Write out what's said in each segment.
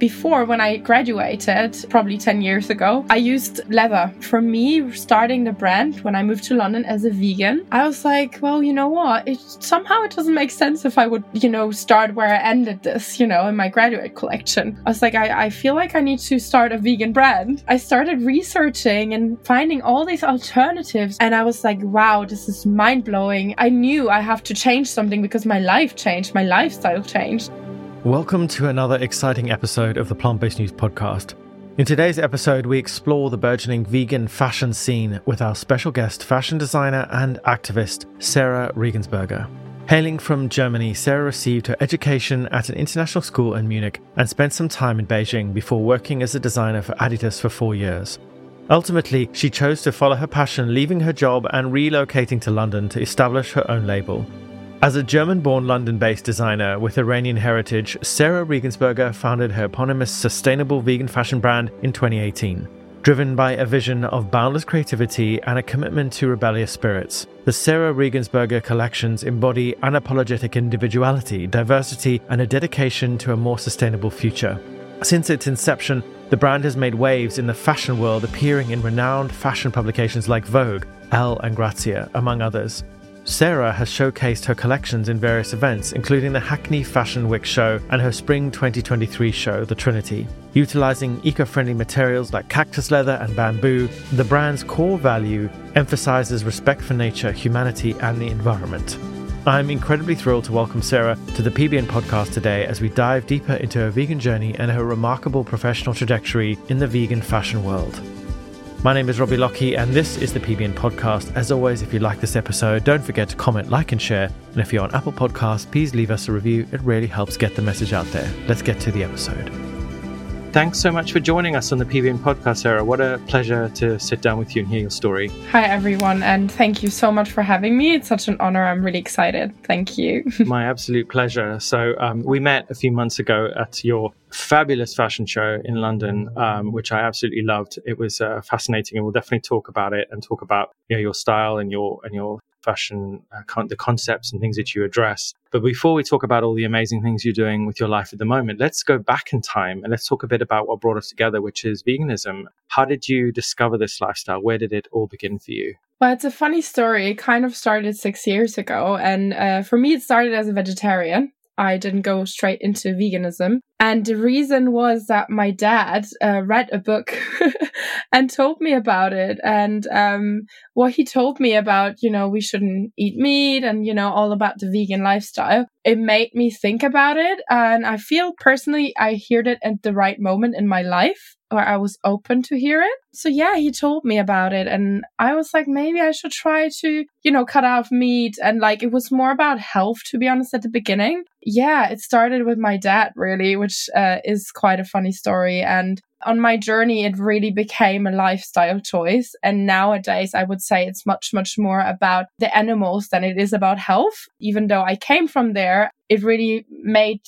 before when I graduated, probably 10 years ago, I used leather. For me, starting the brand when I moved to London as a vegan, I was like, well, you know what? It somehow it doesn't make sense if I would, you know, start where I ended this, you know, in my graduate collection. I was like, I, I feel like I need to start a vegan brand. I started researching and finding all these alternatives. And I was like, wow, this is mind blowing. I knew I have to change something because my life changed, my lifestyle changed. Welcome to another exciting episode of the Plant Based News Podcast. In today's episode, we explore the burgeoning vegan fashion scene with our special guest, fashion designer and activist, Sarah Regensburger. Hailing from Germany, Sarah received her education at an international school in Munich and spent some time in Beijing before working as a designer for Adidas for four years. Ultimately, she chose to follow her passion, leaving her job and relocating to London to establish her own label. As a German born London based designer with Iranian heritage, Sarah Regensburger founded her eponymous sustainable vegan fashion brand in 2018. Driven by a vision of boundless creativity and a commitment to rebellious spirits, the Sarah Regensburger collections embody unapologetic individuality, diversity, and a dedication to a more sustainable future. Since its inception, the brand has made waves in the fashion world, appearing in renowned fashion publications like Vogue, Elle, and Grazia, among others. Sarah has showcased her collections in various events, including the Hackney Fashion Week show and her spring 2023 show, The Trinity. Utilizing eco friendly materials like cactus leather and bamboo, the brand's core value emphasizes respect for nature, humanity, and the environment. I'm incredibly thrilled to welcome Sarah to the PBN podcast today as we dive deeper into her vegan journey and her remarkable professional trajectory in the vegan fashion world. My name is Robbie Lockie, and this is the PBN podcast. As always, if you like this episode, don't forget to comment, like, and share. And if you're on Apple Podcasts, please leave us a review. It really helps get the message out there. Let's get to the episode. Thanks so much for joining us on the PBN podcast, Sarah. What a pleasure to sit down with you and hear your story. Hi, everyone, and thank you so much for having me. It's such an honor. I'm really excited. Thank you. My absolute pleasure. So, um, we met a few months ago at your fabulous fashion show in London, um, which I absolutely loved. It was uh, fascinating, and we'll definitely talk about it and talk about you know, your style and your and your fashion, uh, con- the concepts and things that you address. But before we talk about all the amazing things you're doing with your life at the moment, let's go back in time and let's talk a bit about what brought us together, which is veganism. How did you discover this lifestyle? Where did it all begin for you? Well, it's a funny story. It kind of started six years ago. And uh, for me, it started as a vegetarian. I didn't go straight into veganism. And the reason was that my dad uh, read a book and told me about it. And um, what he told me about, you know, we shouldn't eat meat and, you know, all about the vegan lifestyle, it made me think about it. And I feel personally I heard it at the right moment in my life or I was open to hear it. So yeah, he told me about it and I was like, maybe I should try to, you know, cut off meat. And like, it was more about health, to be honest, at the beginning. Yeah, it started with my dad really, which uh, is quite a funny story. And on my journey, it really became a lifestyle choice. And nowadays, I would say it's much, much more about the animals than it is about health. Even though I came from there, it really made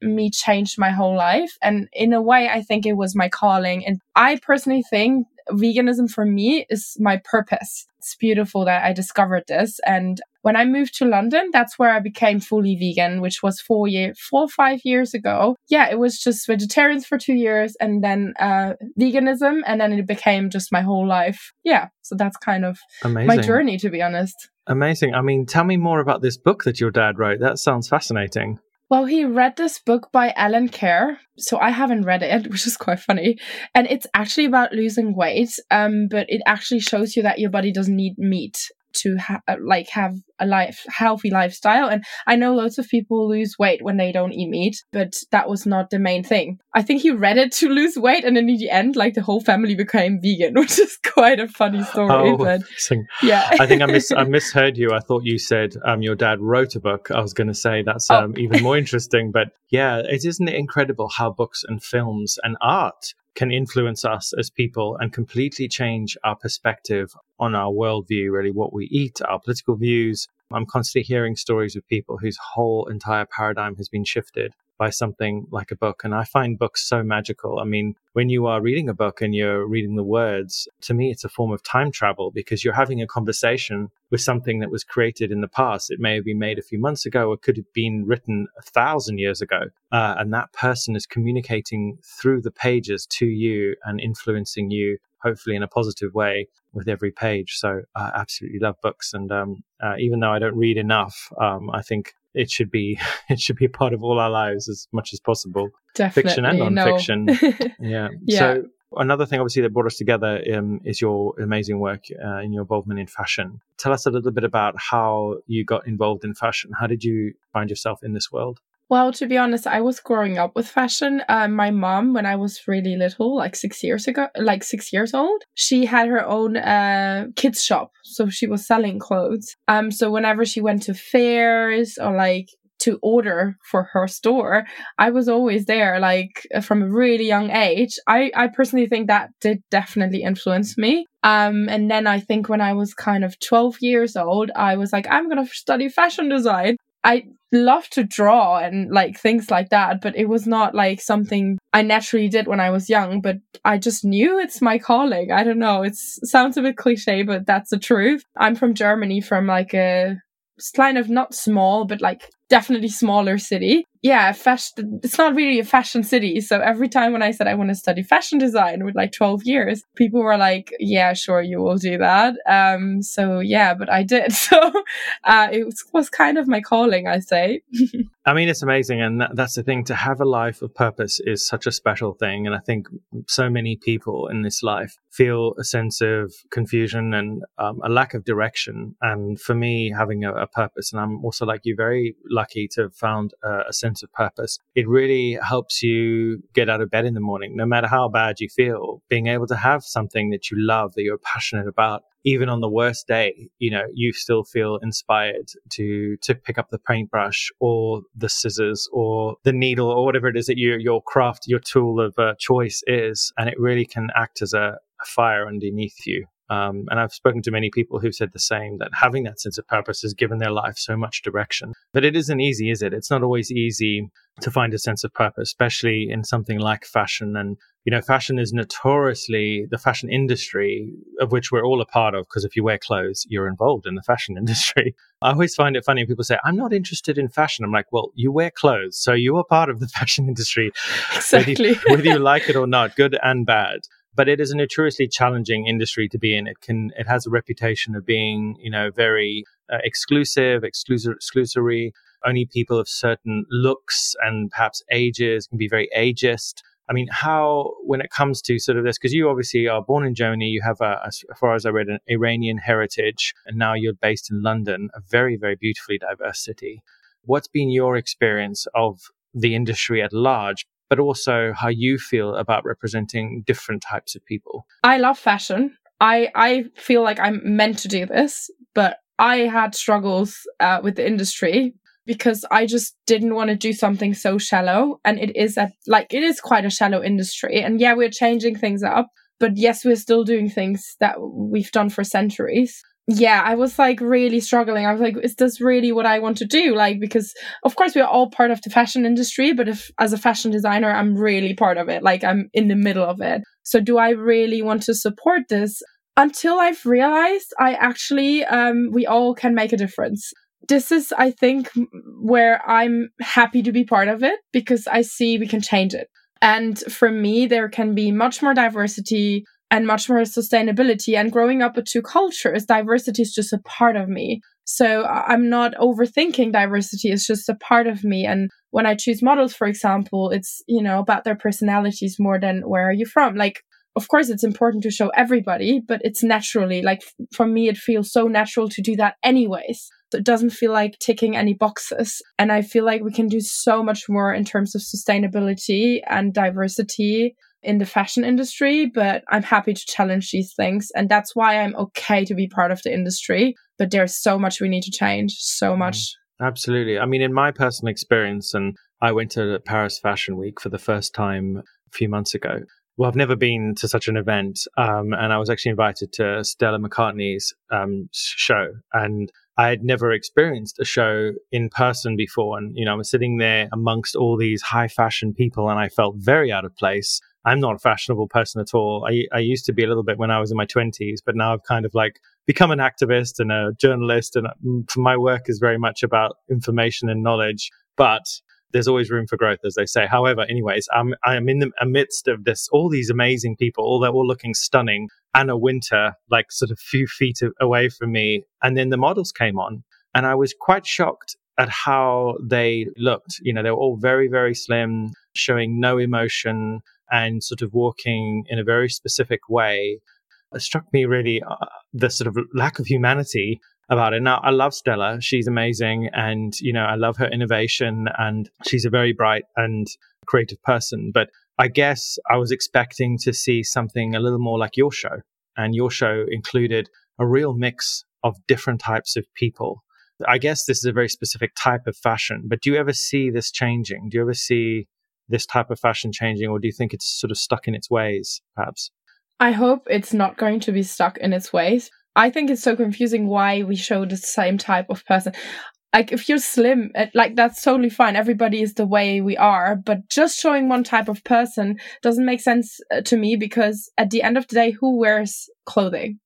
me changed my whole life. And in a way, I think it was my calling. And I personally think veganism for me is my purpose. It's beautiful that I discovered this. And when I moved to London, that's where I became fully vegan, which was four year, four or five years ago. Yeah, it was just vegetarians for two years and then uh, veganism, and then it became just my whole life. Yeah, so that's kind of Amazing. my journey, to be honest. Amazing. I mean, tell me more about this book that your dad wrote. That sounds fascinating. Well, he read this book by Allen Carr, so I haven't read it, which is quite funny. And it's actually about losing weight, um, but it actually shows you that your body doesn't need meat to ha- uh, like have a life healthy lifestyle and i know lots of people lose weight when they don't eat meat but that was not the main thing i think he read it to lose weight and then in the end like the whole family became vegan which is quite a funny story oh, but yeah i think i mis i misheard you i thought you said um your dad wrote a book i was going to say that's oh. um, oh. even more interesting but yeah it isn't it incredible how books and films and art can influence us as people and completely change our perspective on our worldview, really what we eat, our political views. I'm constantly hearing stories of people whose whole entire paradigm has been shifted by something like a book. And I find books so magical. I mean, when you are reading a book and you're reading the words, to me, it's a form of time travel because you're having a conversation with something that was created in the past. It may have been made a few months ago or could have been written a thousand years ago. Uh, and that person is communicating through the pages to you and influencing you hopefully in a positive way with every page. So I absolutely love books, and um, uh, even though I don't read enough, um, I think it should be it should be a part of all our lives as much as possible, Definitely, fiction and non-fiction. No. yeah. yeah. So another thing, obviously, that brought us together um, is your amazing work uh, in your involvement in fashion. Tell us a little bit about how you got involved in fashion. How did you find yourself in this world? Well, to be honest, I was growing up with fashion. Uh, my mom, when I was really little, like six years ago, like six years old, she had her own uh, kids shop, so she was selling clothes. Um, so whenever she went to fairs or like to order for her store, I was always there, like from a really young age. I, I personally think that did definitely influence me. Um, and then I think when I was kind of 12 years old, I was like, I'm going to study fashion design. I love to draw and like things like that, but it was not like something I naturally did when I was young, but I just knew it's my calling. I don't know. It sounds a bit cliche, but that's the truth. I'm from Germany from like a kind of not small, but like definitely smaller city. Yeah, fashion, it's not really a fashion city. So every time when I said I want to study fashion design with like 12 years, people were like, yeah, sure, you will do that. Um, so yeah, but I did. So, uh, it was, was kind of my calling, I say. I mean, it's amazing. And that, that's the thing to have a life of purpose is such a special thing. And I think so many people in this life feel a sense of confusion and um, a lack of direction. And for me, having a, a, purpose, and I'm also like you, very lucky to have found a, sense of purpose. It really helps you get out of bed in the morning, no matter how bad you feel. Being able to have something that you love, that you're passionate about, even on the worst day, you know, you still feel inspired to to pick up the paintbrush or the scissors or the needle or whatever it is that your your craft, your tool of uh, choice is, and it really can act as a, a fire underneath you. Um, and I've spoken to many people who've said the same that having that sense of purpose has given their life so much direction. But it isn't easy, is it? It's not always easy to find a sense of purpose, especially in something like fashion. And, you know, fashion is notoriously the fashion industry of which we're all a part of, because if you wear clothes, you're involved in the fashion industry. I always find it funny when people say, I'm not interested in fashion. I'm like, well, you wear clothes, so you are part of the fashion industry. Exactly. Whether you, whether you like it or not, good and bad but it is a notoriously challenging industry to be in. It can, it has a reputation of being, you know, very uh, exclusive, exclusive, exclusory. Only people of certain looks and perhaps ages can be very ageist. I mean, how, when it comes to sort of this, because you obviously are born in Germany, you have, a, as far as I read, an Iranian heritage, and now you're based in London, a very, very beautifully diverse city. What's been your experience of the industry at large, but also how you feel about representing different types of people. I love fashion. I I feel like I'm meant to do this, but I had struggles uh, with the industry because I just didn't want to do something so shallow. And it is a like it is quite a shallow industry. And yeah, we're changing things up, but yes, we're still doing things that we've done for centuries yeah, I was like really struggling. I was like, is this really what I want to do? Like, because of course we're all part of the fashion industry, but if as a fashion designer, I'm really part of it. Like, I'm in the middle of it. So, do I really want to support this? Until I've realized I actually, um, we all can make a difference. This is, I think, where I'm happy to be part of it because I see we can change it. And for me, there can be much more diversity and much more sustainability. And growing up with two cultures, diversity is just a part of me. So I'm not overthinking diversity. It's just a part of me. And when I choose models, for example, it's, you know, about their personalities more than where are you from? Like, of course, it's important to show everybody, but it's naturally like for me, it feels so natural to do that anyways. So it doesn't feel like ticking any boxes. And I feel like we can do so much more in terms of sustainability and diversity in the fashion industry, but I'm happy to challenge these things. And that's why I'm okay to be part of the industry. But there's so much we need to change, so mm-hmm. much. Absolutely. I mean, in my personal experience, and I went to Paris Fashion Week for the first time a few months ago. Well, I've never been to such an event. Um, and I was actually invited to Stella McCartney's um, show. And I had never experienced a show in person before. And, you know, I was sitting there amongst all these high fashion people and I felt very out of place. I'm not a fashionable person at all. I, I used to be a little bit when I was in my 20s, but now I've kind of like become an activist and a journalist. And mm, my work is very much about information and knowledge. But there's always room for growth, as they say. However, anyways, I'm I'm in the midst of this, all these amazing people, all they're all looking stunning. Anna Wintour, like sort of few feet away from me, and then the models came on, and I was quite shocked at how they looked. You know, they were all very very slim, showing no emotion, and sort of walking in a very specific way. It struck me really uh, the sort of lack of humanity about it. Now, I love Stella. She's amazing. And, you know, I love her innovation and she's a very bright and creative person. But I guess I was expecting to see something a little more like your show. And your show included a real mix of different types of people. I guess this is a very specific type of fashion, but do you ever see this changing? Do you ever see this type of fashion changing, or do you think it's sort of stuck in its ways, perhaps? I hope it's not going to be stuck in its ways I think it's so confusing why we show the same type of person. Like if you're slim, it, like that's totally fine. Everybody is the way we are, but just showing one type of person doesn't make sense uh, to me because at the end of the day, who wears clothing?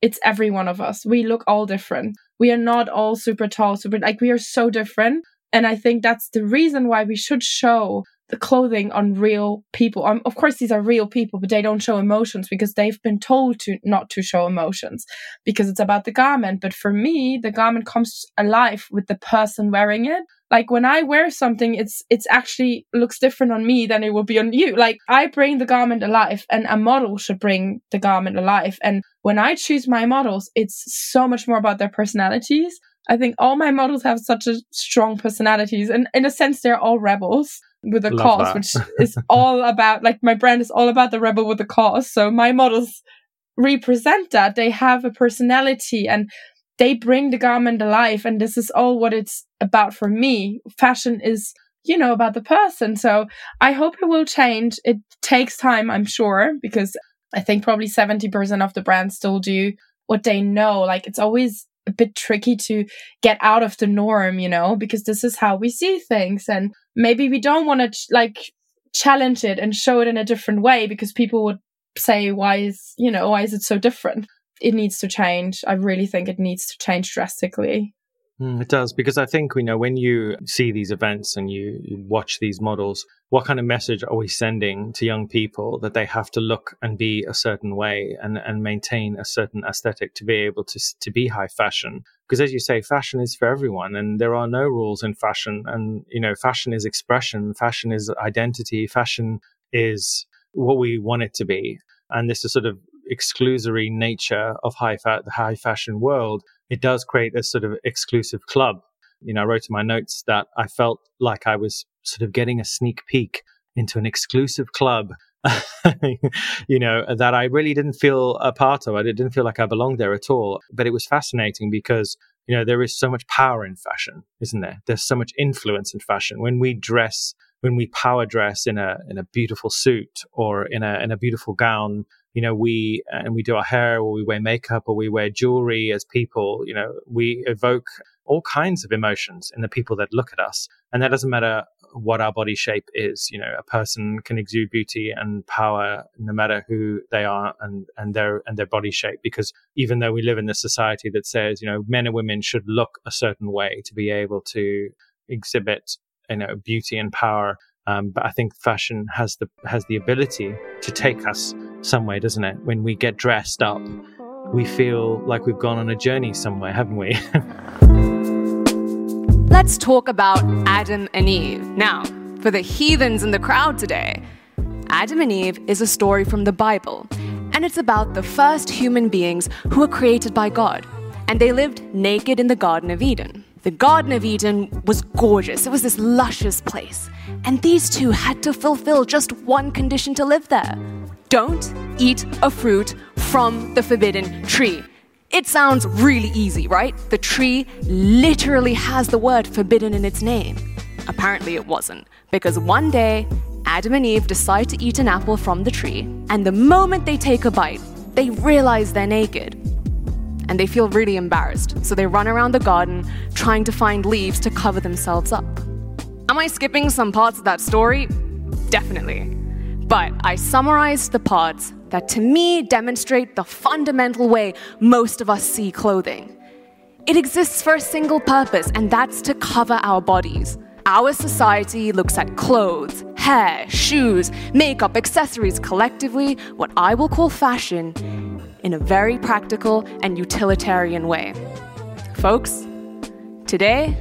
It's every one of us. We look all different. We are not all super tall, super like we are so different. And I think that's the reason why we should show the clothing on real people. Um, of course, these are real people, but they don't show emotions because they've been told to not to show emotions because it's about the garment. But for me, the garment comes alive with the person wearing it. Like when I wear something, it's it's actually looks different on me than it will be on you. Like I bring the garment alive, and a model should bring the garment alive. And when I choose my models, it's so much more about their personalities. I think all my models have such a strong personalities, and in a sense, they're all rebels with a Love cause, that. which is all about like my brand is all about the rebel with a cause. So my models represent that. They have a personality and they bring the garment alive. And this is all what it's about for me. Fashion is, you know, about the person. So I hope it will change. It takes time, I'm sure, because I think probably 70% of the brands still do what they know. Like it's always a bit tricky to get out of the norm, you know, because this is how we see things. And maybe we don't want to ch- like challenge it and show it in a different way because people would say, why is, you know, why is it so different? It needs to change. I really think it needs to change drastically. Mm, it does because I think you know when you see these events and you, you, watch these models, what kind of message are we sending to young people that they have to look and be a certain way and and maintain a certain aesthetic to be able to to be high fashion? Because as you say, fashion is for everyone, and there are no rules in fashion. And you know, fashion is expression, fashion is identity, fashion is what we want it to be. And this is sort of exclusory nature of high fa- the high fashion world it does create a sort of exclusive club. You know, I wrote in my notes that I felt like I was sort of getting a sneak peek into an exclusive club, you know, that I really didn't feel a part of. I didn't feel like I belonged there at all. But it was fascinating because, you know, there is so much power in fashion, isn't there? There's so much influence in fashion. When we dress, when we power dress in a in a beautiful suit or in a in a beautiful gown, you know, we, uh, and we do our hair or we wear makeup or we wear jewelry as people, you know, we evoke all kinds of emotions in the people that look at us. And that doesn't matter what our body shape is. You know, a person can exude beauty and power no matter who they are and, and their, and their body shape. Because even though we live in a society that says, you know, men and women should look a certain way to be able to exhibit, you know, beauty and power. Um, but I think fashion has the, has the ability to take us somewhere, doesn't it? When we get dressed up, we feel like we've gone on a journey somewhere, haven't we? Let's talk about Adam and Eve. Now, for the heathens in the crowd today, Adam and Eve is a story from the Bible, and it's about the first human beings who were created by God, and they lived naked in the Garden of Eden. The Garden of Eden was gorgeous, it was this luscious place, and these two had to fulfill just one condition to live there don't eat a fruit from the forbidden tree. It sounds really easy, right? The tree literally has the word forbidden in its name. Apparently, it wasn't, because one day, Adam and Eve decide to eat an apple from the tree, and the moment they take a bite, they realize they're naked. And they feel really embarrassed, so they run around the garden trying to find leaves to cover themselves up. Am I skipping some parts of that story? Definitely. But I summarized the parts that to me demonstrate the fundamental way most of us see clothing. It exists for a single purpose, and that's to cover our bodies. Our society looks at clothes, hair, shoes, makeup, accessories collectively, what I will call fashion, in a very practical and utilitarian way. Folks, today,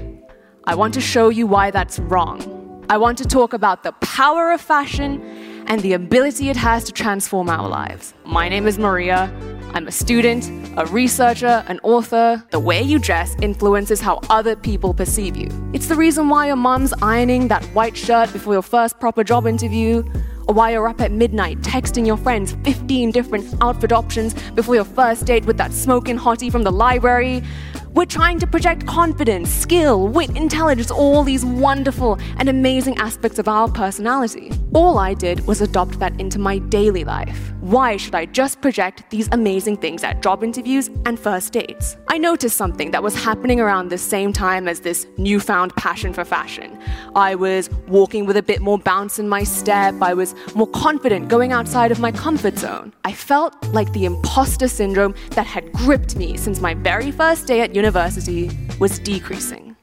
I want to show you why that's wrong. I want to talk about the power of fashion and the ability it has to transform our lives. My name is Maria. I'm a student, a researcher, an author. The way you dress influences how other people perceive you. It's the reason why your mom's ironing that white shirt before your first proper job interview, why you're up at midnight texting your friends 15 different outfit options before your first date with that smoking hottie from the library, we're trying to project confidence, skill, wit, intelligence, all these wonderful and amazing aspects of our personality. All I did was adopt that into my daily life. Why should I just project these amazing things at job interviews and first dates? I noticed something that was happening around the same time as this newfound passion for fashion. I was walking with a bit more bounce in my step, I was more confident going outside of my comfort zone. I felt like the imposter syndrome that had gripped me since my very first day at university was decreasing,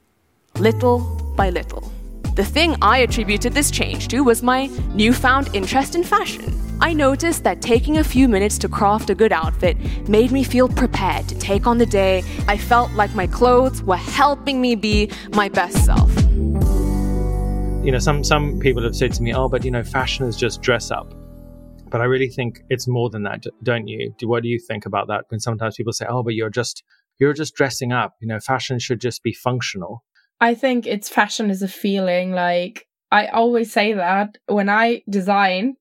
little by little. The thing I attributed this change to was my newfound interest in fashion. I noticed that taking a few minutes to craft a good outfit made me feel prepared to take on the day. I felt like my clothes were helping me be my best self. You know, some some people have said to me, "Oh, but you know, fashion is just dress up." But I really think it's more than that, don't you? What do you think about that? When sometimes people say, "Oh, but you're just you're just dressing up. You know, fashion should just be functional. I think it's fashion is a feeling. Like I always say that when I design,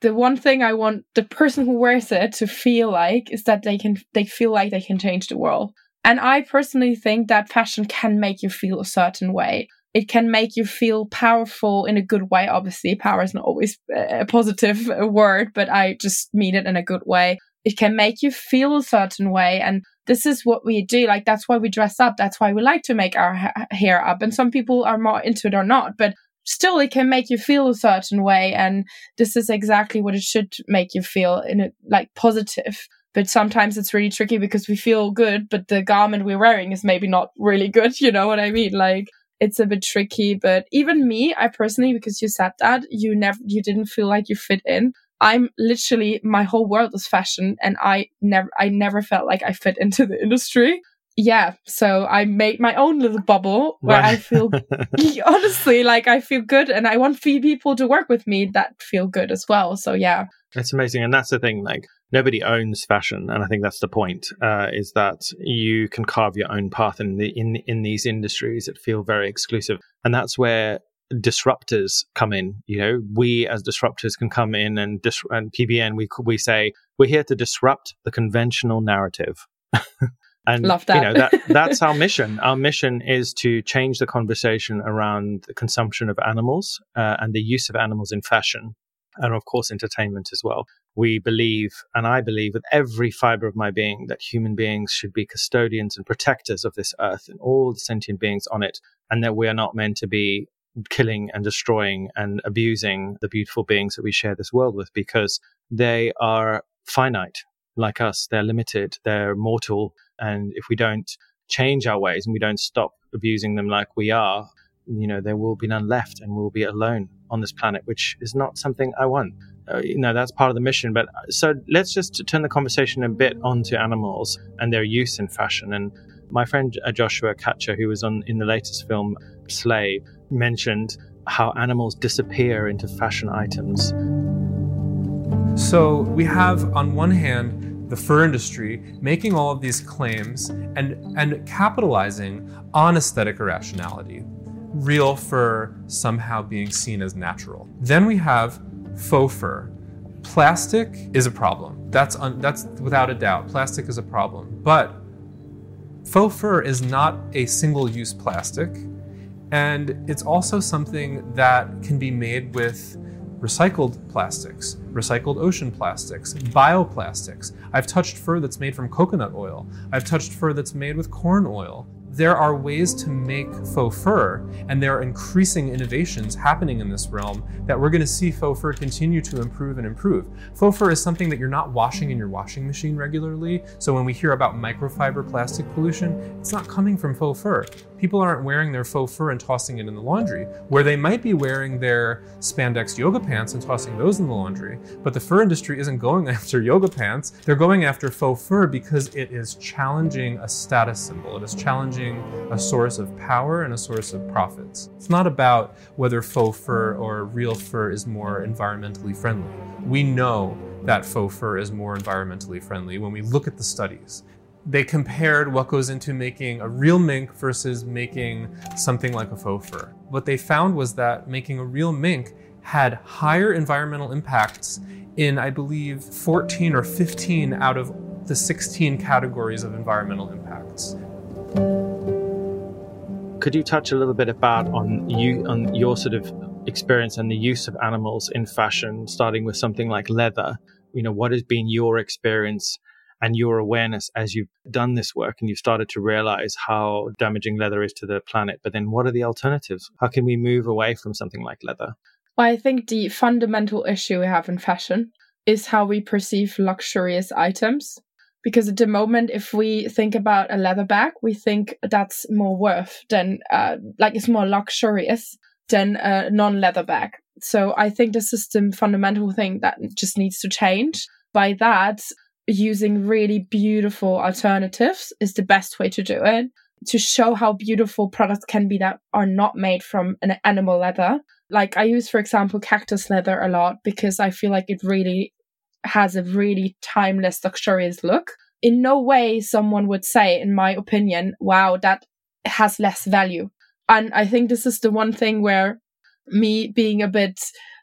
the one thing I want the person who wears it to feel like is that they can they feel like they can change the world. And I personally think that fashion can make you feel a certain way. It can make you feel powerful in a good way. Obviously, power is not always a positive word, but I just mean it in a good way. It can make you feel a certain way. And this is what we do. Like, that's why we dress up. That's why we like to make our ha- hair up. And some people are more into it or not, but still it can make you feel a certain way. And this is exactly what it should make you feel in a like positive. But sometimes it's really tricky because we feel good, but the garment we're wearing is maybe not really good. You know what I mean? Like, it's a bit tricky, but even me, I personally, because you said that, you never, you didn't feel like you fit in. I'm literally my whole world is fashion and I never I never felt like I fit into the industry. Yeah, so I made my own little bubble where right. I feel honestly like I feel good and I want few people to work with me that feel good as well. So yeah. It's amazing and that's the thing like nobody owns fashion and I think that's the point uh, is that you can carve your own path in the in in these industries that feel very exclusive and that's where disruptors come in. You know, we as disruptors can come in and dis- and PBN we we say we're here to disrupt the conventional narrative. and Love that. you know that that's our mission. Our mission is to change the conversation around the consumption of animals uh, and the use of animals in fashion, and of course entertainment as well. We believe, and I believe with every fiber of my being, that human beings should be custodians and protectors of this earth and all the sentient beings on it, and that we are not meant to be killing and destroying and abusing the beautiful beings that we share this world with because they are finite like us. They're limited, they're mortal. And if we don't change our ways and we don't stop abusing them like we are, you know, there will be none left and we'll be alone on this planet, which is not something I want. Uh, you know, that's part of the mission. But uh, so let's just turn the conversation a bit onto animals and their use in fashion. And my friend uh, Joshua Katcher, who was on in the latest film Slay, mentioned how animals disappear into fashion items. So we have, on one hand, the fur industry making all of these claims and, and capitalizing on aesthetic irrationality, real fur somehow being seen as natural. Then we have faux fur. Plastic is a problem. That's, un, that's without a doubt. Plastic is a problem. But faux fur is not a single use plastic. And it's also something that can be made with recycled plastics, recycled ocean plastics, bioplastics. I've touched fur that's made from coconut oil. I've touched fur that's made with corn oil there are ways to make faux fur, and there are increasing innovations happening in this realm that we're going to see faux fur continue to improve and improve. Faux fur is something that you're not washing in your washing machine regularly. So when we hear about microfiber plastic pollution, it's not coming from faux fur. People aren't wearing their faux fur and tossing it in the laundry, where they might be wearing their spandex yoga pants and tossing those in the laundry. But the fur industry isn't going after yoga pants, they're going after faux fur because it is challenging a status symbol. It is challenging a source of power and a source of profits. It's not about whether faux fur or real fur is more environmentally friendly. We know that faux fur is more environmentally friendly when we look at the studies. They compared what goes into making a real mink versus making something like a faux fur. What they found was that making a real mink had higher environmental impacts in, I believe, 14 or 15 out of the 16 categories of environmental impacts. Could you touch a little bit about on you on your sort of experience and the use of animals in fashion, starting with something like leather? You know, what has been your experience and your awareness as you've done this work and you've started to realize how damaging leather is to the planet? But then what are the alternatives? How can we move away from something like leather? Well, I think the fundamental issue we have in fashion is how we perceive luxurious items because at the moment if we think about a leather bag we think that's more worth than uh, like it's more luxurious than a non-leather bag so i think this is the fundamental thing that just needs to change by that using really beautiful alternatives is the best way to do it to show how beautiful products can be that are not made from an animal leather like i use for example cactus leather a lot because i feel like it really has a really timeless, luxurious look. In no way someone would say, in my opinion, wow, that has less value. And I think this is the one thing where me being a bit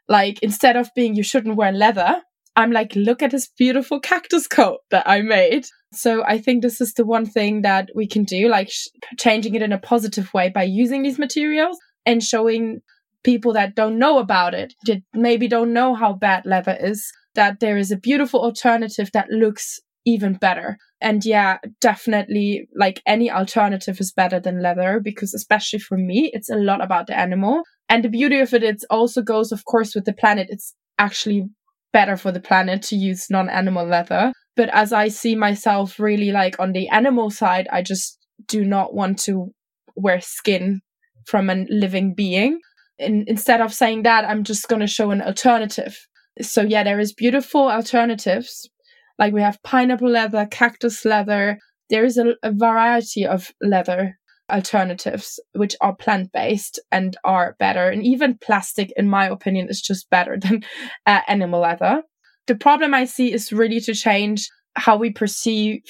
like, instead of being, you shouldn't wear leather, I'm like, look at this beautiful cactus coat that I made. So I think this is the one thing that we can do, like sh- changing it in a positive way by using these materials and showing people that don't know about it, that maybe don't know how bad leather is, that there is a beautiful alternative that looks even better. And yeah, definitely like any alternative is better than leather because especially for me, it's a lot about the animal. And the beauty of it, it also goes, of course, with the planet. It's actually better for the planet to use non-animal leather. But as I see myself really like on the animal side, I just do not want to wear skin from a living being. And instead of saying that, I'm just going to show an alternative so yeah, there is beautiful alternatives. Like we have pineapple leather, cactus leather. There is a, a variety of leather alternatives which are plant based and are better. And even plastic, in my opinion, is just better than uh, animal leather. The problem I see is really to change how we perceive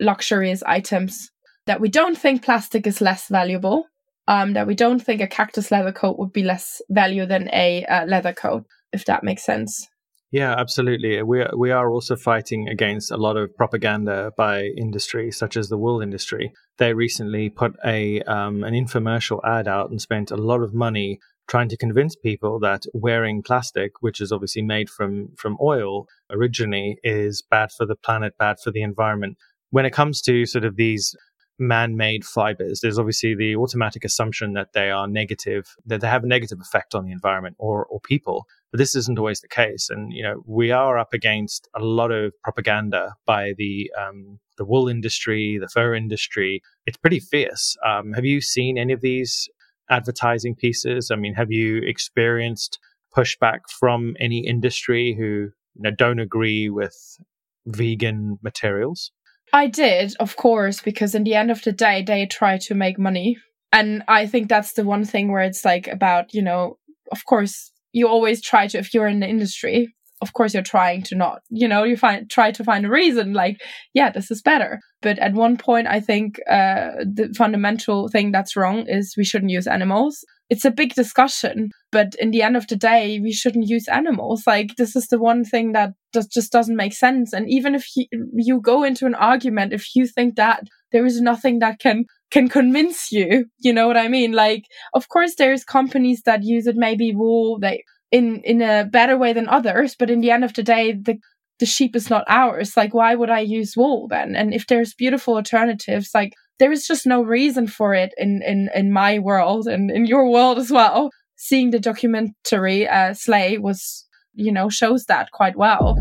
luxurious items. That we don't think plastic is less valuable. Um, that we don't think a cactus leather coat would be less value than a uh, leather coat, if that makes sense. Yeah, absolutely. We we are also fighting against a lot of propaganda by industry, such as the wool industry. They recently put a um, an infomercial ad out and spent a lot of money trying to convince people that wearing plastic, which is obviously made from from oil originally, is bad for the planet, bad for the environment. When it comes to sort of these man-made fibers there's obviously the automatic assumption that they are negative that they have a negative effect on the environment or or people but this isn't always the case. And, you know, we are up against a lot of propaganda by the, um, the wool industry, the fur industry. It's pretty fierce. Um, have you seen any of these advertising pieces? I mean, have you experienced pushback from any industry who you know, don't agree with vegan materials? I did, of course, because in the end of the day, they try to make money. And I think that's the one thing where it's like about, you know, of course, you always try to if you're in the industry of course you're trying to not you know you find try to find a reason like yeah this is better but at one point i think uh, the fundamental thing that's wrong is we shouldn't use animals it's a big discussion but in the end of the day we shouldn't use animals like this is the one thing that does, just doesn't make sense and even if you, you go into an argument if you think that there is nothing that can can convince you. You know what I mean? Like, of course, there's companies that use it, maybe wool, they, in in a better way than others, but in the end of the day, the the sheep is not ours. Like, why would I use wool then? And if there's beautiful alternatives, like there is just no reason for it in in in my world and in your world as well. Seeing the documentary uh, Slay was, you know, shows that quite well.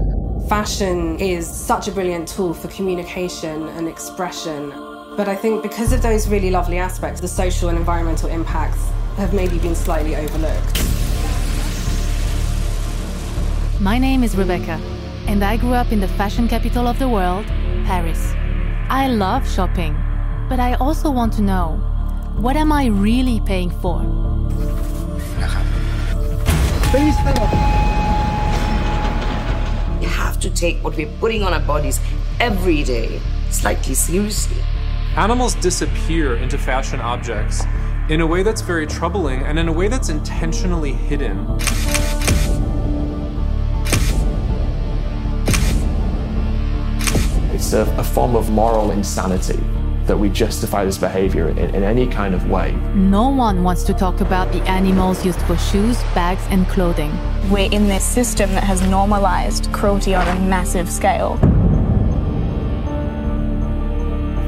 Fashion is such a brilliant tool for communication and expression. But I think because of those really lovely aspects, the social and environmental impacts have maybe been slightly overlooked. My name is Rebecca, and I grew up in the fashion capital of the world, Paris. I love shopping, but I also want to know what am I really paying for? We have to take what we're putting on our bodies every day slightly seriously. Animals disappear into fashion objects in a way that's very troubling and in a way that's intentionally hidden. It's a, a form of moral insanity that we justify this behavior in, in any kind of way. No one wants to talk about the animals used for shoes, bags, and clothing. We're in this system that has normalized cruelty on a massive scale.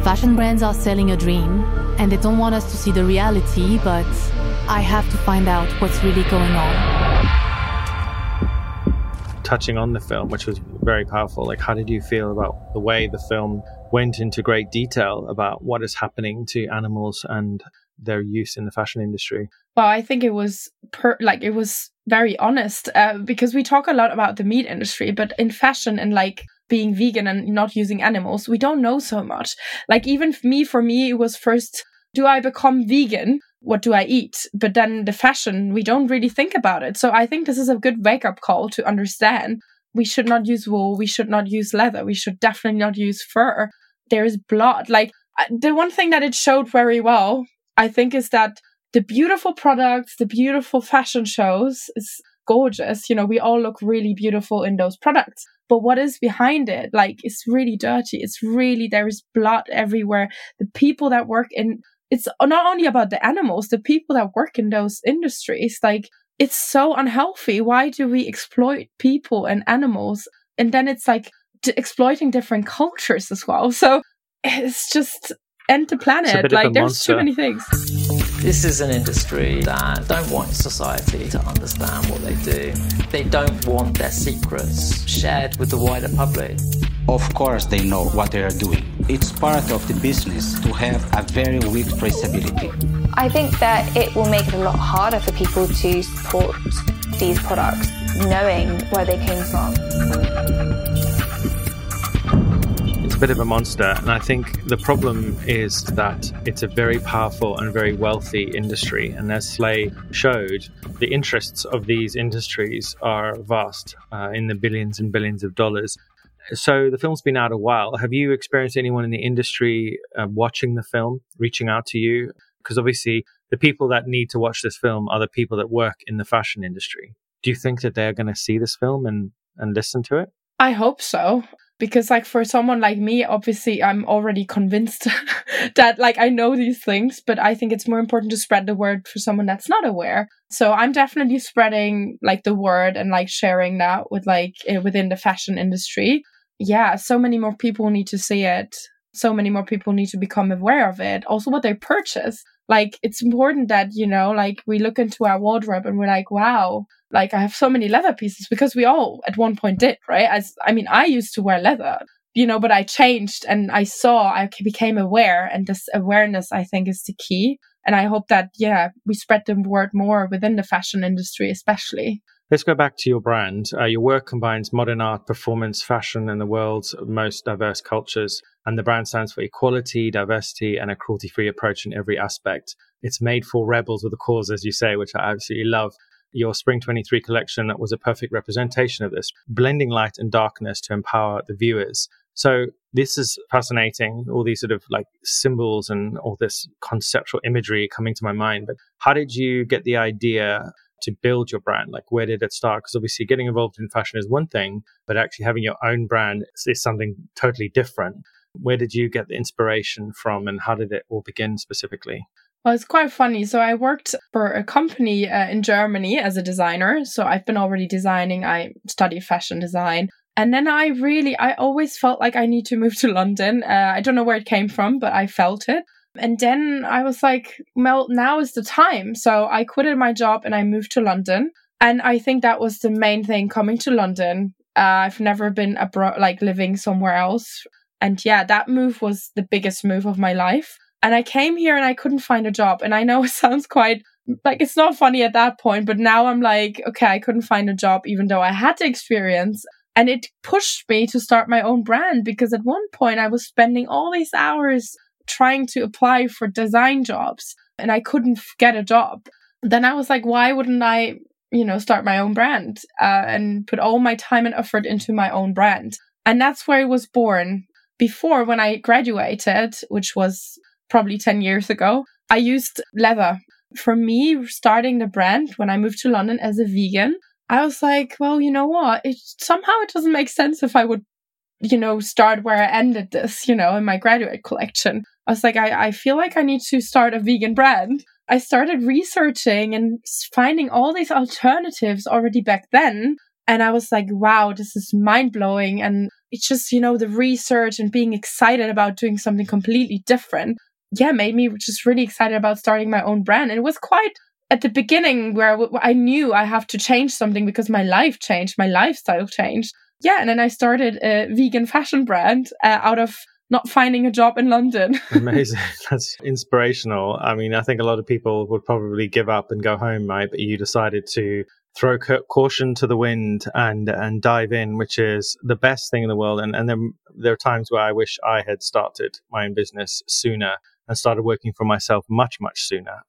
Fashion brands are selling a dream, and they don't want us to see the reality, but I have to find out what's really going on. Touching on the film, which was very powerful, like how did you feel about the way the film went into great detail about what is happening to animals and their use in the fashion industry? Well, I think it was per like it was very honest uh, because we talk a lot about the meat industry, but in fashion and like being vegan and not using animals, we don't know so much. Like even me, for me, it was first, do I become vegan? What do I eat? But then the fashion, we don't really think about it. So I think this is a good wake up call to understand we should not use wool. We should not use leather. We should definitely not use fur. There is blood. Like the one thing that it showed very well, I think, is that the beautiful products, the beautiful fashion shows is gorgeous. You know, we all look really beautiful in those products. But what is behind it? Like, it's really dirty. It's really, there is blood everywhere. The people that work in, it's not only about the animals, the people that work in those industries, like, it's so unhealthy. Why do we exploit people and animals? And then it's like d- exploiting different cultures as well. So it's just end the planet. Like there's monster. too many things. This is an industry that don't want society to understand what they do. They don't want their secrets shared with the wider public. Of course, they know what they are doing. It's part of the business to have a very weak traceability. I think that it will make it a lot harder for people to support these products knowing where they came from bit of a monster. And I think the problem is that it's a very powerful and very wealthy industry. And as Slay showed, the interests of these industries are vast uh, in the billions and billions of dollars. So the film's been out a while. Have you experienced anyone in the industry uh, watching the film, reaching out to you? Because obviously, the people that need to watch this film are the people that work in the fashion industry. Do you think that they're going to see this film and, and listen to it? I hope so because like for someone like me obviously i'm already convinced that like i know these things but i think it's more important to spread the word for someone that's not aware. So i'm definitely spreading like the word and like sharing that with like eh, within the fashion industry. Yeah so many more people need to see it. So many more people need to become aware of it. Also what they purchase like it's important that you know like we look into our wardrobe and we're like wow like I have so many leather pieces because we all at one point did, right? As I mean, I used to wear leather, you know, but I changed and I saw, I became aware and this awareness I think is the key. And I hope that, yeah, we spread the word more within the fashion industry, especially. Let's go back to your brand. Uh, your work combines modern art, performance, fashion, and the world's most diverse cultures. And the brand stands for equality, diversity, and a cruelty free approach in every aspect. It's made for rebels with a cause, as you say, which I absolutely love your Spring 23 collection was a perfect representation of this, blending light and darkness to empower the viewers. So this is fascinating, all these sort of like symbols and all this conceptual imagery coming to my mind. But how did you get the idea to build your brand? Like, where did it start? Because obviously, getting involved in fashion is one thing, but actually having your own brand is something totally different. Where did you get the inspiration from and how did it all begin specifically? Well, it's quite funny. So I worked for a company uh, in Germany as a designer. So I've been already designing. I studied fashion design. And then I really, I always felt like I need to move to London. Uh, I don't know where it came from, but I felt it. And then I was like, well, now is the time. So I quitted my job and I moved to London. And I think that was the main thing coming to London. Uh, I've never been abroad, like living somewhere else. And yeah, that move was the biggest move of my life. And I came here and I couldn't find a job. And I know it sounds quite like it's not funny at that point, but now I'm like, okay, I couldn't find a job even though I had the experience. And it pushed me to start my own brand because at one point I was spending all these hours trying to apply for design jobs and I couldn't get a job. Then I was like, why wouldn't I, you know, start my own brand uh, and put all my time and effort into my own brand? And that's where it was born. Before, when I graduated, which was probably 10 years ago, I used leather. For me, starting the brand when I moved to London as a vegan, I was like, well, you know what? It somehow it doesn't make sense if I would, you know, start where I ended this, you know, in my graduate collection. I was like, I, I feel like I need to start a vegan brand. I started researching and finding all these alternatives already back then. And I was like, wow, this is mind blowing. And it's just, you know, the research and being excited about doing something completely different. Yeah, made me just really excited about starting my own brand. And it was quite at the beginning where I knew I have to change something because my life changed, my lifestyle changed. Yeah. And then I started a vegan fashion brand uh, out of not finding a job in London. Amazing. That's inspirational. I mean, I think a lot of people would probably give up and go home, right? But you decided to throw caution to the wind and and dive in, which is the best thing in the world. And and then there are times where I wish I had started my own business sooner and started working for myself much much sooner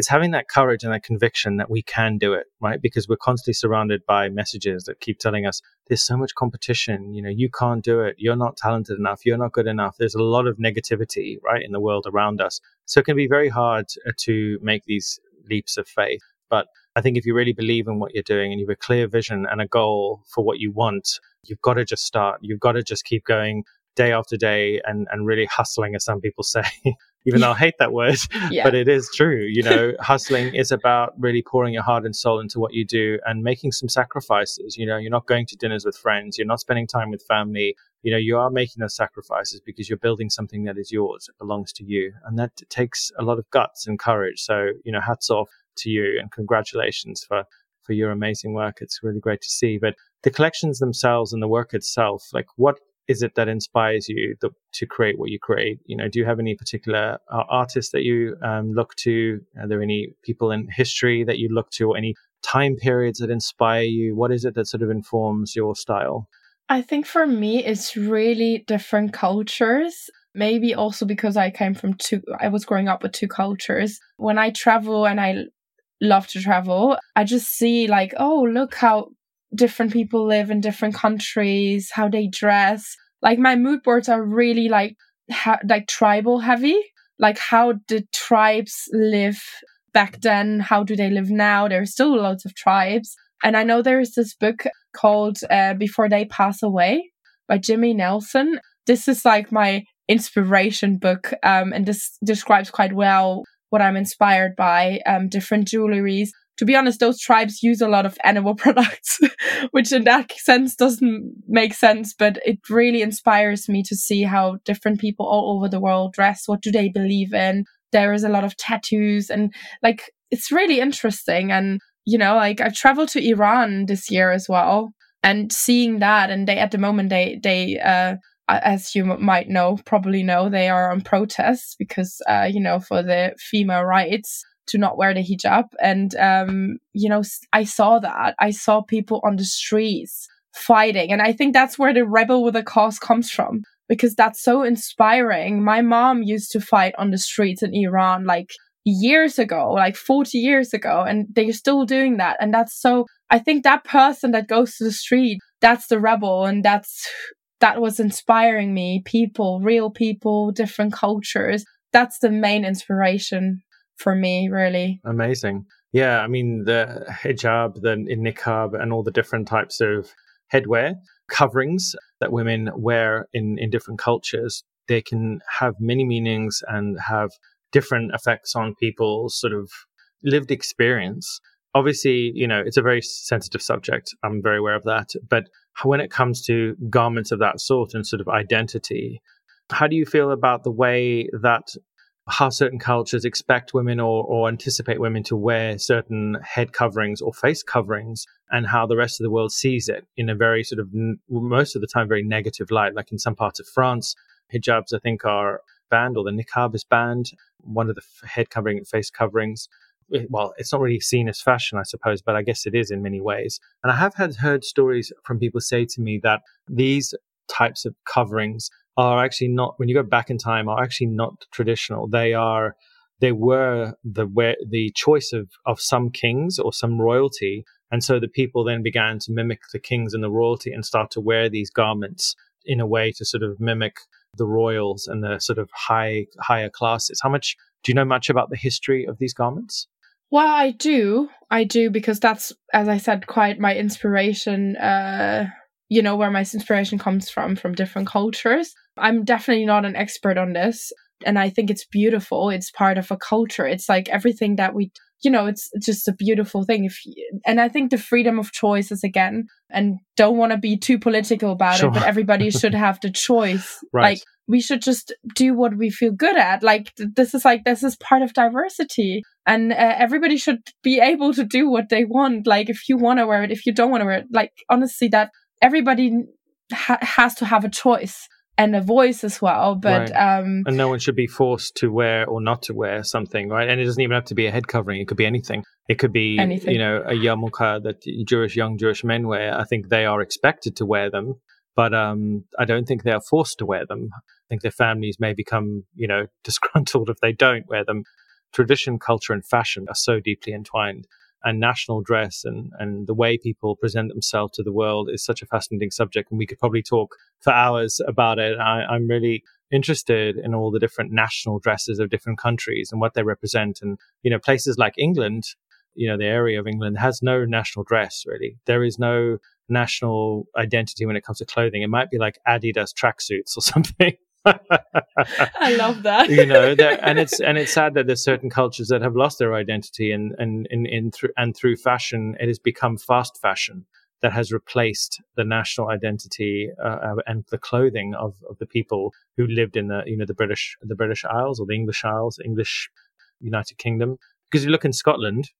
it's having that courage and that conviction that we can do it, right? Because we're constantly surrounded by messages that keep telling us there's so much competition. You know, you can't do it. You're not talented enough. You're not good enough. There's a lot of negativity, right, in the world around us. So it can be very hard uh, to make these leaps of faith. But I think if you really believe in what you're doing and you have a clear vision and a goal for what you want, you've got to just start. You've got to just keep going day after day and, and really hustling, as some people say, even though I hate that word, yeah. but it is true. You know, hustling is about really pouring your heart and soul into what you do and making some sacrifices. You know, you're not going to dinners with friends, you're not spending time with family. You know, you are making those sacrifices because you're building something that is yours, it belongs to you. And that takes a lot of guts and courage. So, you know, hats off to you and congratulations for, for your amazing work. It's really great to see. But the collections themselves and the work itself, like what is it that inspires you the, to create what you create? You know, do you have any particular uh, artists that you um, look to? Are there any people in history that you look to, or any time periods that inspire you? What is it that sort of informs your style? I think for me, it's really different cultures. Maybe also because I came from two, I was growing up with two cultures. When I travel and I love to travel, I just see like, oh, look how different people live in different countries, how they dress. Like my mood boards are really like ha- like tribal heavy. Like how did tribes live back then? How do they live now? There are still lots of tribes. And I know there is this book called uh, Before They Pass Away by Jimmy Nelson. This is like my inspiration book. Um, and this describes quite well what I'm inspired by, um, different jewelries, to be honest, those tribes use a lot of animal products, which in that sense doesn't make sense, but it really inspires me to see how different people all over the world dress. What do they believe in? There is a lot of tattoos and like, it's really interesting. And, you know, like I've traveled to Iran this year as well and seeing that and they, at the moment, they, they, uh, as you might know, probably know, they are on protests because, uh, you know, for the female rights to not wear the hijab. And, um, you know, I saw that. I saw people on the streets fighting. And I think that's where the rebel with a cause comes from because that's so inspiring. My mom used to fight on the streets in Iran like years ago, like 40 years ago, and they're still doing that. And that's so, I think that person that goes to the street, that's the rebel. And that's, that was inspiring me. People, real people, different cultures. That's the main inspiration for me, really. Amazing. Yeah, I mean, the hijab, the niqab, and all the different types of headwear, coverings that women wear in, in different cultures, they can have many meanings and have different effects on people's sort of lived experience. Obviously, you know, it's a very sensitive subject. I'm very aware of that. But when it comes to garments of that sort and sort of identity, how do you feel about the way that how certain cultures expect women or, or anticipate women to wear certain head coverings or face coverings and how the rest of the world sees it in a very sort of most of the time very negative light like in some parts of france hijabs i think are banned or the niqab is banned one of the head covering and face coverings well, it's not really seen as fashion, I suppose, but I guess it is in many ways. And I have had heard stories from people say to me that these types of coverings are actually not, when you go back in time, are actually not traditional. They are, they were the where the choice of of some kings or some royalty, and so the people then began to mimic the kings and the royalty and start to wear these garments in a way to sort of mimic the royals and the sort of high higher classes. How much do you know much about the history of these garments? Well, I do. I do because that's, as I said, quite my inspiration. Uh, you know, where my inspiration comes from, from different cultures. I'm definitely not an expert on this. And I think it's beautiful. It's part of a culture. It's like everything that we, you know, it's just a beautiful thing. If you, and I think the freedom of choice is again, and don't want to be too political about sure. it, but everybody should have the choice. Right. Like we should just do what we feel good at. Like this is like this is part of diversity, and uh, everybody should be able to do what they want. Like if you want to wear it, if you don't want to wear it, like honestly, that everybody ha- has to have a choice and a voice as well. But right. um, and no one should be forced to wear or not to wear something, right? And it doesn't even have to be a head covering; it could be anything. It could be anything. you know a yarmulke that Jewish young Jewish men wear. I think they are expected to wear them, but um, I don't think they are forced to wear them. I think their families may become you know disgruntled if they don't wear them. Tradition, culture, and fashion are so deeply entwined and national dress and, and the way people present themselves to the world is such a fascinating subject. And we could probably talk for hours about it. I, I'm really interested in all the different national dresses of different countries and what they represent. And, you know, places like England, you know, the area of England has no national dress really. There is no national identity when it comes to clothing. It might be like Adidas tracksuits or something. I love that. you know, and it's and it's sad that there's certain cultures that have lost their identity, and and in, in through and through fashion, it has become fast fashion that has replaced the national identity uh, uh, and the clothing of, of the people who lived in the you know the British the British Isles or the English Isles, English United Kingdom. Because you look in Scotland,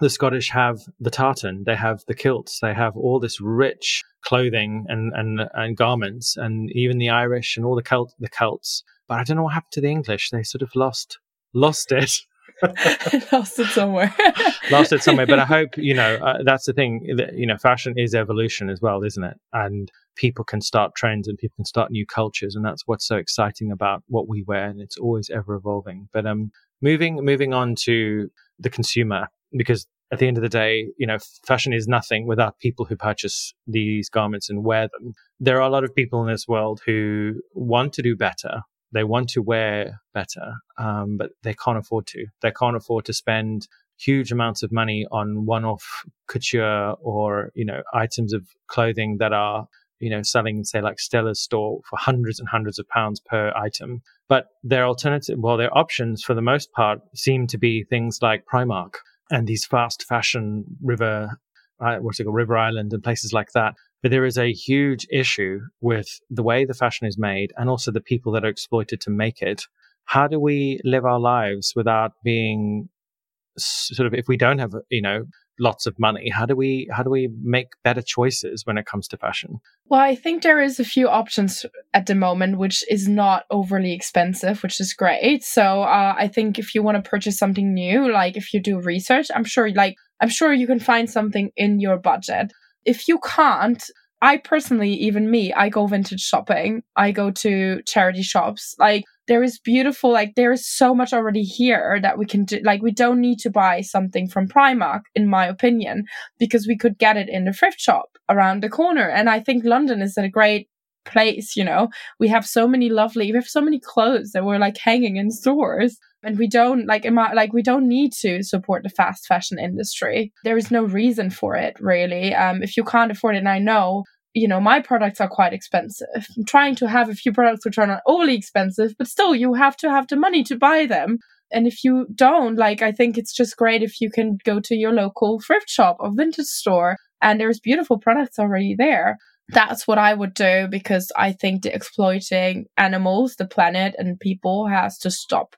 the Scottish have the tartan, they have the kilts, they have all this rich clothing and, and, and garments, and even the Irish and all the Celt, the Celts. But I don't know what happened to the English. They sort of lost, lost it. lost it somewhere. lost it somewhere. But I hope, you know, uh, that's the thing, you know, fashion is evolution as well, isn't it? And people can start trends and people can start new cultures. And that's what's so exciting about what we wear. And it's always ever evolving. But, um, moving, moving on to the consumer, because at the end of the day, you know, fashion is nothing without people who purchase these garments and wear them. There are a lot of people in this world who want to do better. They want to wear better, um, but they can't afford to. They can't afford to spend huge amounts of money on one-off couture or you know items of clothing that are you know selling say like Stella's store for hundreds and hundreds of pounds per item. But their alternative, well, their options for the most part seem to be things like Primark and these fast fashion river, uh, what's it called, River Island and places like that. But there is a huge issue with the way the fashion is made and also the people that are exploited to make it. How do we live our lives without being sort of, if we don't have, you know, lots of money. How do we how do we make better choices when it comes to fashion? Well i think there is a few options at the moment which is not overly expensive which is great. So uh, i think if you want to purchase something new like if you do research i'm sure like i'm sure you can find something in your budget. If you can't I personally, even me, I go vintage shopping. I go to charity shops. Like there is beautiful, like there is so much already here that we can do. Like we don't need to buy something from Primark, in my opinion, because we could get it in the thrift shop around the corner. And I think London is a great place, you know. We have so many lovely, we have so many clothes that we're like hanging in stores. And we don't like like we don't need to support the fast fashion industry. There is no reason for it really. Um if you can't afford it and i know you know my products are quite expensive. I'm trying to have a few products which are not overly expensive but still you have to have the money to buy them. And if you don't, like, I think it's just great if you can go to your local thrift shop or vintage store and there's beautiful products already there. That's what I would do because I think the exploiting animals, the planet, and people has to stop.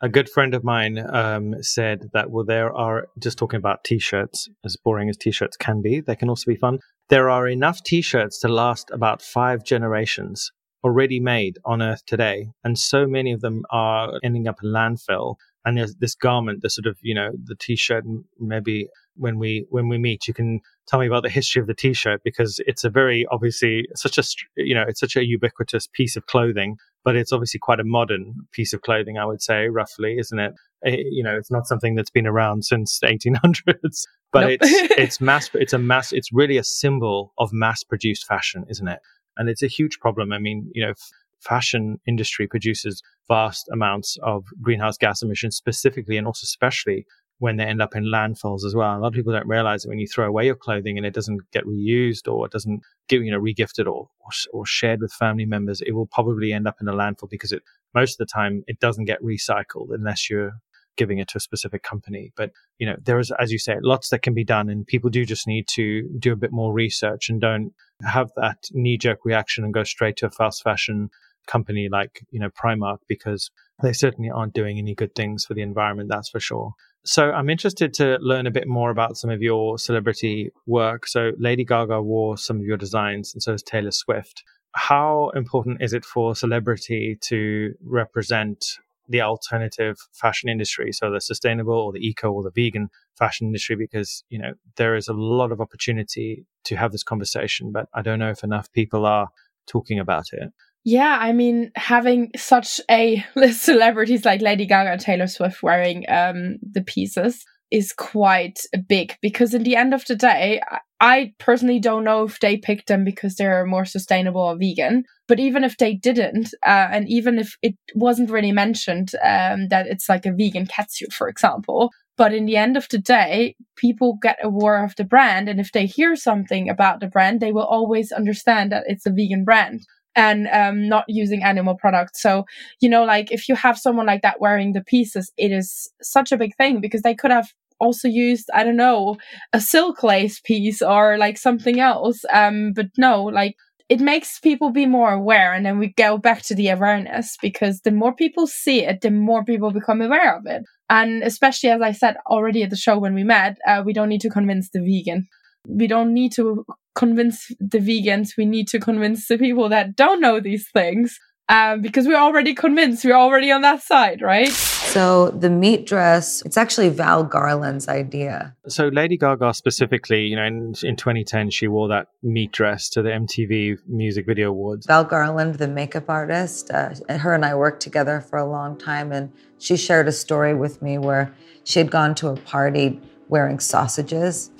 A good friend of mine um, said that, well, there are, just talking about t shirts, as boring as t shirts can be, they can also be fun. There are enough t shirts to last about five generations already made on Earth today. And so many of them are ending up in landfill. And there's this garment, the sort of, you know, the t-shirt, maybe when we, when we meet, you can tell me about the history of the t-shirt because it's a very obviously such a, you know, it's such a ubiquitous piece of clothing, but it's obviously quite a modern piece of clothing, I would say, roughly, isn't it? it you know, it's not something that's been around since the 1800s, but nope. it's, it's mass, it's a mass, it's really a symbol of mass produced fashion, isn't it? And it's a huge problem. I mean, you know, f- fashion industry produces vast amounts of greenhouse gas emissions specifically and also especially when they end up in landfills as well. A lot of people don't realize that when you throw away your clothing and it doesn't get reused or it doesn't get, you know, regifted or, or, shared with family members, it will probably end up in a landfill because it, most of the time, it doesn't get recycled unless you're giving it to a specific company. But, you know, there is, as you say, lots that can be done and people do just need to do a bit more research and don't have that knee jerk reaction and go straight to a fast fashion company like, you know, Primark because they certainly aren't doing any good things for the environment. That's for sure. So I'm interested to learn a bit more about some of your celebrity work. So Lady Gaga wore some of your designs and so is Taylor Swift. How important is it for celebrity to represent the alternative fashion industry, so the sustainable or the eco or the vegan fashion industry, because you know there is a lot of opportunity to have this conversation, but I don't know if enough people are talking about it. Yeah, I mean, having such a list of celebrities like Lady Gaga and Taylor Swift wearing um, the pieces is quite big because in the end of the day, I personally don't know if they picked them because they're more sustainable or vegan. But even if they didn't, uh, and even if it wasn't really mentioned um, that it's like a vegan catsuit, for example, but in the end of the day, people get aware of the brand. And if they hear something about the brand, they will always understand that it's a vegan brand and um, not using animal products. So, you know, like if you have someone like that wearing the pieces, it is such a big thing because they could have also used, I don't know, a silk lace piece or like something else. Um, but no, like it makes people be more aware. And then we go back to the awareness because the more people see it, the more people become aware of it. And especially as I said already at the show when we met, uh, we don't need to convince the vegan. We don't need to convince the vegans. We need to convince the people that don't know these things um, because we're already convinced. We're already on that side, right? So the meat dress, it's actually Val Garland's idea. So Lady Gaga specifically, you know, in, in 2010, she wore that meat dress to the MTV Music Video Awards. Val Garland, the makeup artist, uh, her and I worked together for a long time, and she shared a story with me where she had gone to a party wearing sausages.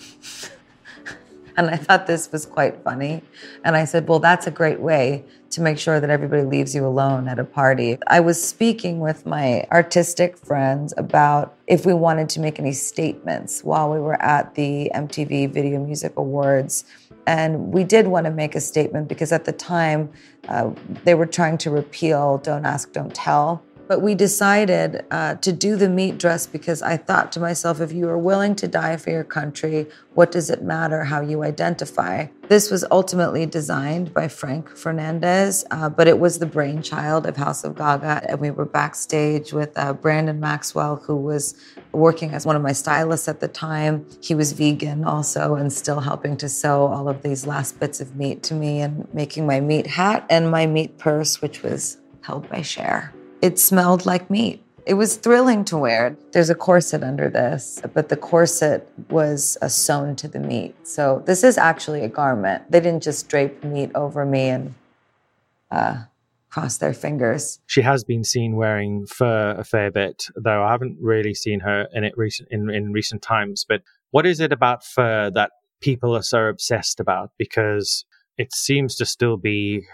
And I thought this was quite funny. And I said, Well, that's a great way to make sure that everybody leaves you alone at a party. I was speaking with my artistic friends about if we wanted to make any statements while we were at the MTV Video Music Awards. And we did want to make a statement because at the time uh, they were trying to repeal Don't Ask, Don't Tell. But we decided uh, to do the meat dress because I thought to myself, if you are willing to die for your country, what does it matter how you identify? This was ultimately designed by Franc Fernandez, uh, but it was the brainchild of Haus of Gaga. And we were backstage with uh, Brandon Maxwell, who was working as one of my stylists at the time. He was vegan also and still helping to sew all of these last bits of meat to me and making my meat hat and my meat purse, which was held by Cher. It smelled like meat. It was thrilling to wear. There's a corset under this, but the corset was sewn to the meat. So this is actually a garment. They didn't just drape meat over me and uh, cross their fingers. She has been seen wearing fur a fair bit, though I haven't really seen her in it recent in, in recent times. But what is it about fur that people are so obsessed about? Because it seems to still be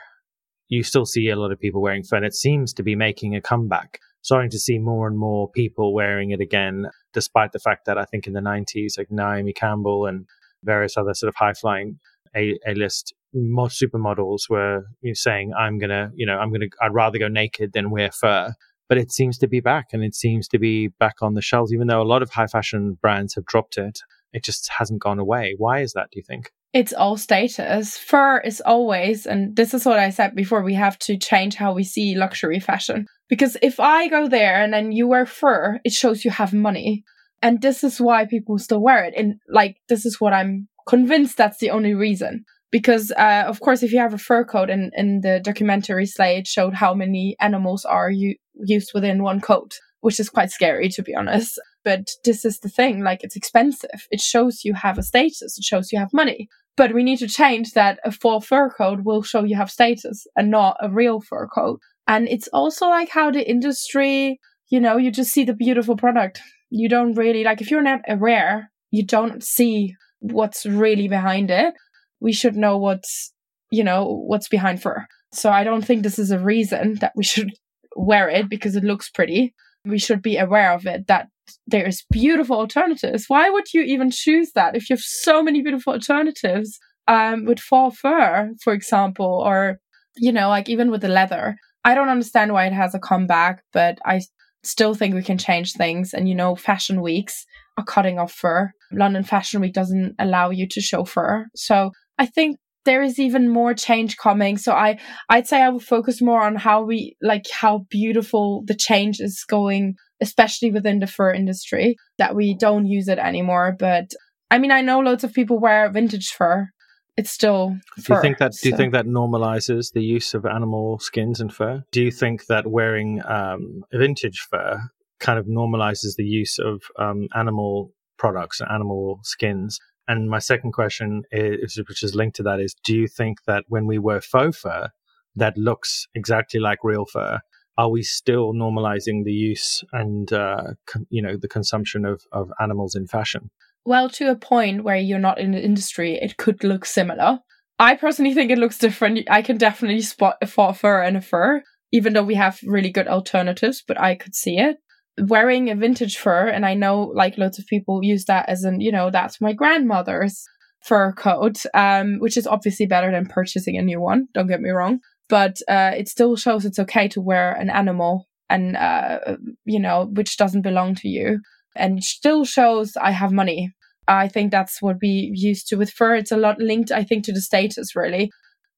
you still see a lot of people wearing fur. And it seems to be making a comeback. Starting to see more and more people wearing it again, despite the fact that I think in the 90s, like Naomi Campbell and various other sort of high flying A list supermodels were you know, saying, I'm going to, you know, I'm going to, I'd rather go naked than wear fur. but it seems to be back and it seems to be back on the shelves, even though a lot of high fashion brands have dropped it. It just hasn't gone away. Why is that, do you think? It's all status. Fur is always, and this is what I said before, we have to change how we see luxury fashion. Because if I go there and then you wear fur, it shows you have money. And this is why people still wear it. And like, this is what I'm convinced that's the only reason. Because, uh, of course, if you have a fur coat and in the documentary it showed how many animals are u- used within one coat, which is quite scary, to be honest. But this is the thing, like, it's expensive. It shows you have a status. It shows you have money. But we need to change that a full fur coat will show you have status and not a real fur coat. And it's also like how the industry, you know, you just see the beautiful product. You don't really, like, if you're not aware, you don't see what's really behind it. We should know what's, you know, what's behind fur. So I don't think this is a reason that we should wear it because it looks pretty. We should be aware of it that there's beautiful alternatives. Why would you even choose that if you have so many beautiful alternatives um, with faux fur, for example, or, you know, like even with the leather? I don't understand why it has a comeback, but I still think we can change things. And, you know, fashion weeks are cutting off fur. London Fashion Week doesn't allow you to show fur. So I think there is even more change coming. So I, I'd say I would focus more on how we, like, how beautiful the change is going, especially within the fur industry, that we don't use it anymore. But I mean, I know loads of people wear vintage fur. It's still fur, Do you think that, so. do you think that normalizes the use of animal skins and fur? Do you think that wearing, um, vintage fur kind of normalizes the use of, um, animal products and animal skins and my second question is, which is linked to that, is do you think that when we wear faux fur that looks exactly like real fur, are we still normalizing the use and uh, con- you know the consumption of, of animals in fashion? Well, to a point where you're not in the industry, it could look similar. I personally think it looks different. I can definitely spot a faux fur and a fur, even though we have really good alternatives, but I could see it wearing a vintage fur, and I know like lots of people use that as an, you know, that's my grandmother's fur coat, um, which is obviously better than purchasing a new one. Don't get me wrong, but uh, it still shows it's okay to wear an animal and uh, you know which doesn't belong to you, and still shows I have money. I think that's what we used to with fur. It's a lot linked, I think, to the status really.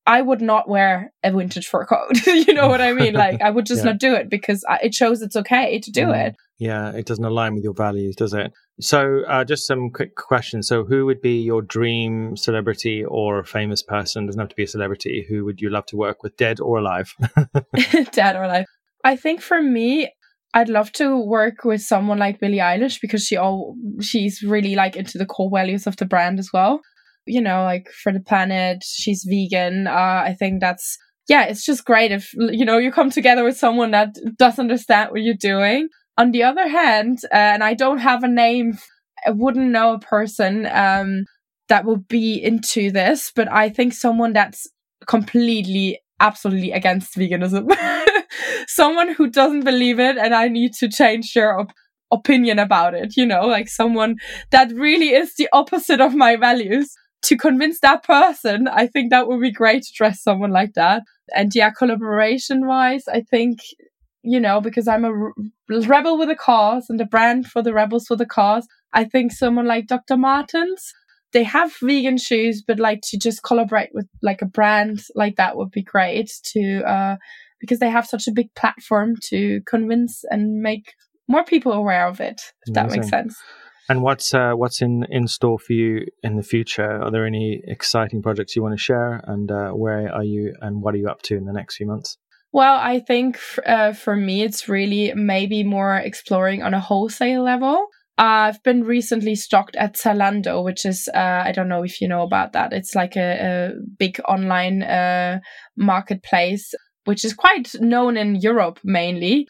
I would not wear a vintage fur coat. you know what I mean? Like I would just yeah. not do it because it shows it's okay to do mm. it. Yeah, it doesn't align with your values, does it? So, uh, just some quick questions. So, who would be your dream celebrity or famous person? Doesn't have to be a celebrity. Who would you love to work with, dead or alive? dead or alive. I think for me, I'd love to work with someone like Billie Eilish because she all she's really like into the core values of the brand as well you know, like for the planet, she's vegan. Uh, I think that's, yeah, it's just great if, you know, you come together with someone that does understand what you're doing. On the other hand, uh, and I don't have a name, I wouldn't know a person, um, that would be into this, but I think someone that's completely, absolutely against veganism. someone who doesn't believe it and I need to change their op- opinion about it, you know, like someone that really is the opposite of my values to convince that person, I think that would be great to dress someone like that. And yeah, collaboration wise, I think, you know, because I'm a rebel with a cause and a brand for the rebels for the cause, I think someone like Dr. Martens, they have vegan shoes, but like to just collaborate with like a brand like that would be great to, uh, because they have such a big platform to convince and make more people aware of it, if Amazing. that makes sense. And what's uh, what's in, in store for you in the future? Are there any exciting projects you want to share? And uh, where are you and what are you up to in the next few months? Well, I think uh, for me, it's really maybe more exploring on a wholesale level. I've been recently stocked at Zalando, which is, uh, I don't know if you know about that. It's like a, a big online uh, marketplace, which is quite known in Europe mainly.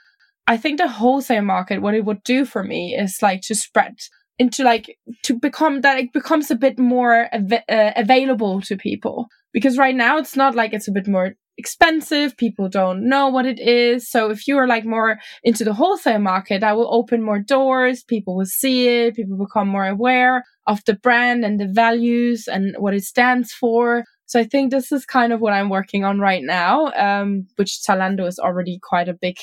I think the wholesale market, what it would do for me is like to spread into like to become that it becomes a bit more av- uh, available to people. Because right now it's not like it's a bit more expensive people don't know what it is. So if you are like more into the wholesale market that will open more doors people will see it people become more aware of the brand and the values and what it stands for. So i think this is kind of what i'm working on right now um, which Zalando is already quite a big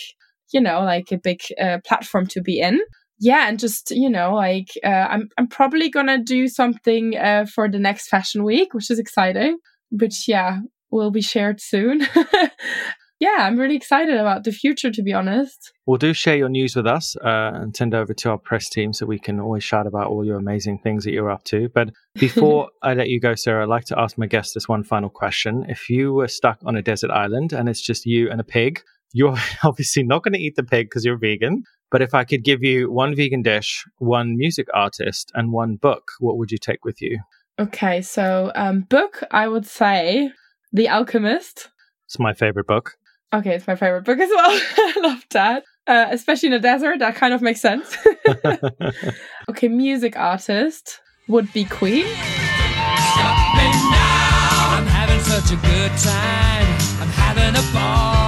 you know, like a big uh, platform to be in. Yeah, and just you know, like uh, I'm I'm probably gonna do something uh, for the next fashion week, which is exciting. Which yeah, will be shared soon. yeah, I'm really excited about the future, to be honest. Well, do share your news with us uh, and send over to our press team so we can always shout about all your amazing things that you're up to. But before I let you go, Sarah, I'd like to ask my guests this one final question. If you were stuck on a desert island and it's just you and a pig, you're obviously not going to eat the pig because you're vegan. But if I could give you one vegan dish, one music artist, and one book, what would you take with you? Okay, so um, book, I would say The Alchemist. It's my favorite book. Okay, it's my favorite book as well. I love that. Uh, especially in a desert, that kind of makes sense. okay, music artist would be Queen. I'm having such a good time. I'm having a ball.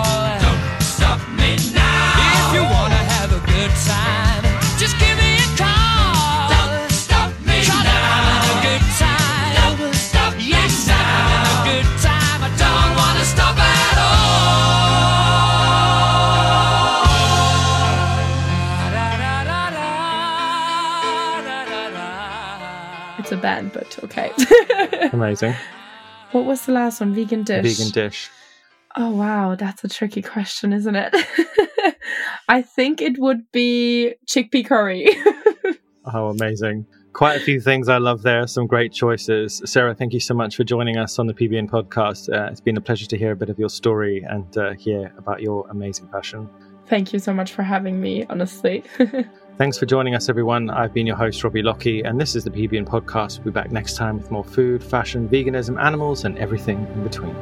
Band, but okay. Amazing. What was the last one? Vegan dish. Vegan dish. Oh wow, that's a tricky question, isn't it? I think it would be chickpea curry. oh, amazing. Quite a few things I love there, some great choices. Sarah, thank you so much for joining us on the PBN podcast. Uh, it's been a pleasure to hear a bit of your story and uh, hear about your amazing passion. Thank you so much for having me, honestly. Thanks for joining us, everyone. I've been your host, Robbie Lockie, and this is the PBN podcast. We'll be back next time with more food, fashion, veganism, animals, and everything in between.